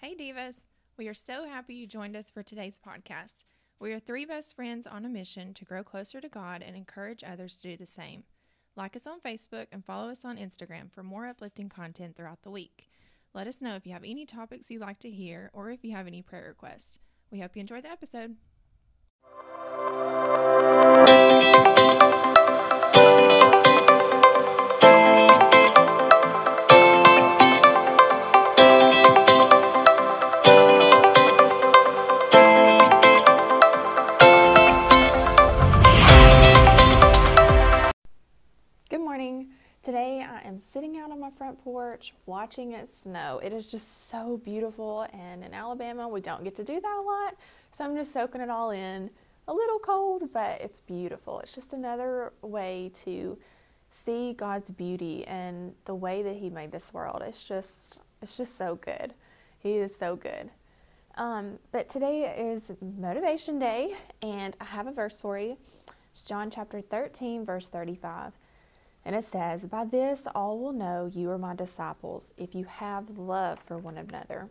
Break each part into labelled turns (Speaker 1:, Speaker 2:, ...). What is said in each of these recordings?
Speaker 1: Hey, Divas. We are so happy you joined us for today's podcast. We are three best friends on a mission to grow closer to God and encourage others to do the same. Like us on Facebook and follow us on Instagram for more uplifting content throughout the week. Let us know if you have any topics you'd like to hear or if you have any prayer requests. We hope you enjoy the episode. Today I am sitting out on my front porch watching it snow. It is just so beautiful, and in Alabama, we don't get to do that a lot, so I'm just soaking it all in. A little cold, but it's beautiful. It's just another way to see God's beauty and the way that He made this world. It's just, it's just so good. He is so good. Um, but today is Motivation Day, and I have a verse for you. It's John chapter 13, verse 35. And it says, By this all will know you are my disciples if you have love for one another.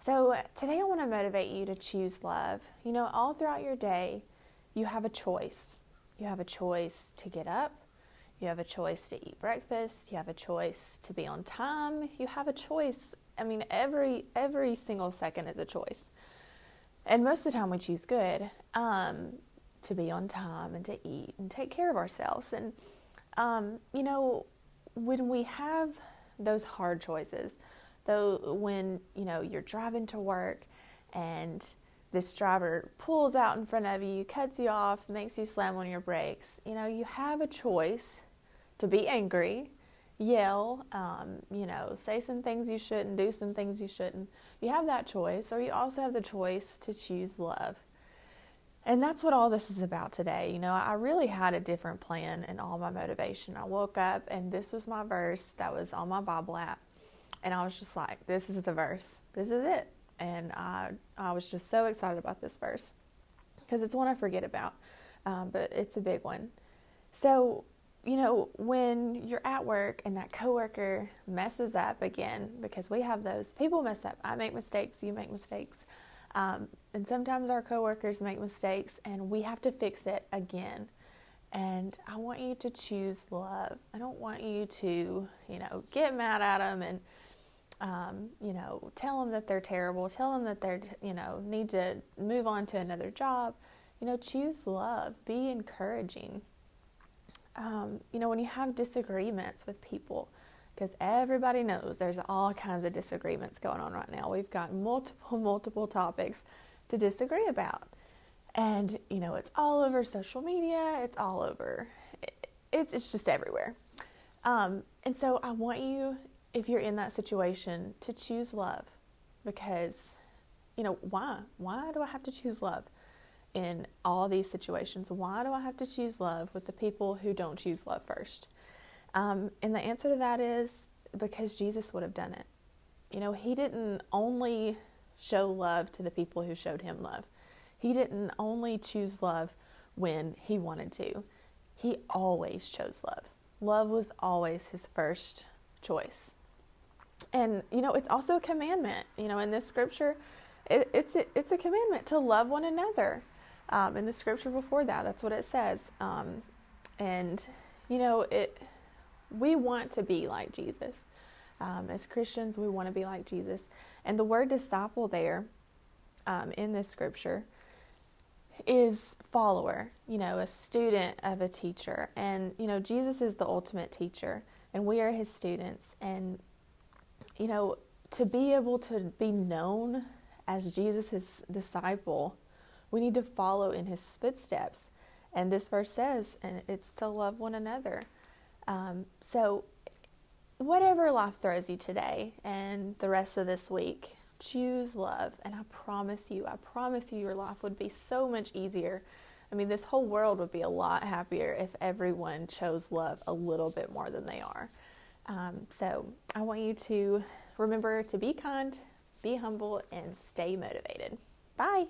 Speaker 1: So today I want to motivate you to choose love. You know, all throughout your day, you have a choice. You have a choice to get up. You have a choice to eat breakfast. You have a choice to be on time. You have a choice. I mean, every every single second is a choice. And most of the time we choose good um, to be on time and to eat and take care of ourselves. And um, you know, when we have those hard choices, though, when you know you're driving to work and this driver pulls out in front of you, cuts you off, makes you slam on your brakes, you know, you have a choice to be angry, yell, um, you know, say some things you shouldn't, do some things you shouldn't. You have that choice, or you also have the choice to choose love. And that's what all this is about today. You know, I really had a different plan and all my motivation. I woke up and this was my verse that was on my Bible app. And I was just like, this is the verse. This is it. And I, I was just so excited about this verse because it's one I forget about, um, but it's a big one. So, you know, when you're at work and that coworker messes up again, because we have those people mess up. I make mistakes, you make mistakes. Um, and sometimes our coworkers make mistakes and we have to fix it again. And I want you to choose love. I don't want you to, you know, get mad at them and, um, you know, tell them that they're terrible, tell them that they're, you know, need to move on to another job. You know, choose love, be encouraging. Um, you know, when you have disagreements with people, because everybody knows there's all kinds of disagreements going on right now. We've got multiple, multiple topics to disagree about. And, you know, it's all over social media, it's all over, it's, it's just everywhere. Um, and so I want you, if you're in that situation, to choose love because, you know, why? Why do I have to choose love in all these situations? Why do I have to choose love with the people who don't choose love first? Um, and the answer to that is because Jesus would have done it. You know, He didn't only show love to the people who showed Him love, He didn't only choose love when He wanted to, He always chose love. Love was always His first choice. And, you know, it's also a commandment. You know, in this scripture, it, it's, a, it's a commandment to love one another. Um, in the scripture before that, that's what it says. Um, and, you know, it we want to be like Jesus. Um, as Christians, we want to be like Jesus. And the word disciple there um, in this scripture is follower, you know, a student of a teacher. And, you know, Jesus is the ultimate teacher, and we are his students. And, you know, to be able to be known as Jesus' disciple, we need to follow in his footsteps. And this verse says, and it's to love one another. Um, so, whatever life throws you today and the rest of this week, choose love. And I promise you, I promise you, your life would be so much easier. I mean, this whole world would be a lot happier if everyone chose love a little bit more than they are. Um, so, I want you to remember to be kind, be humble, and stay motivated. Bye.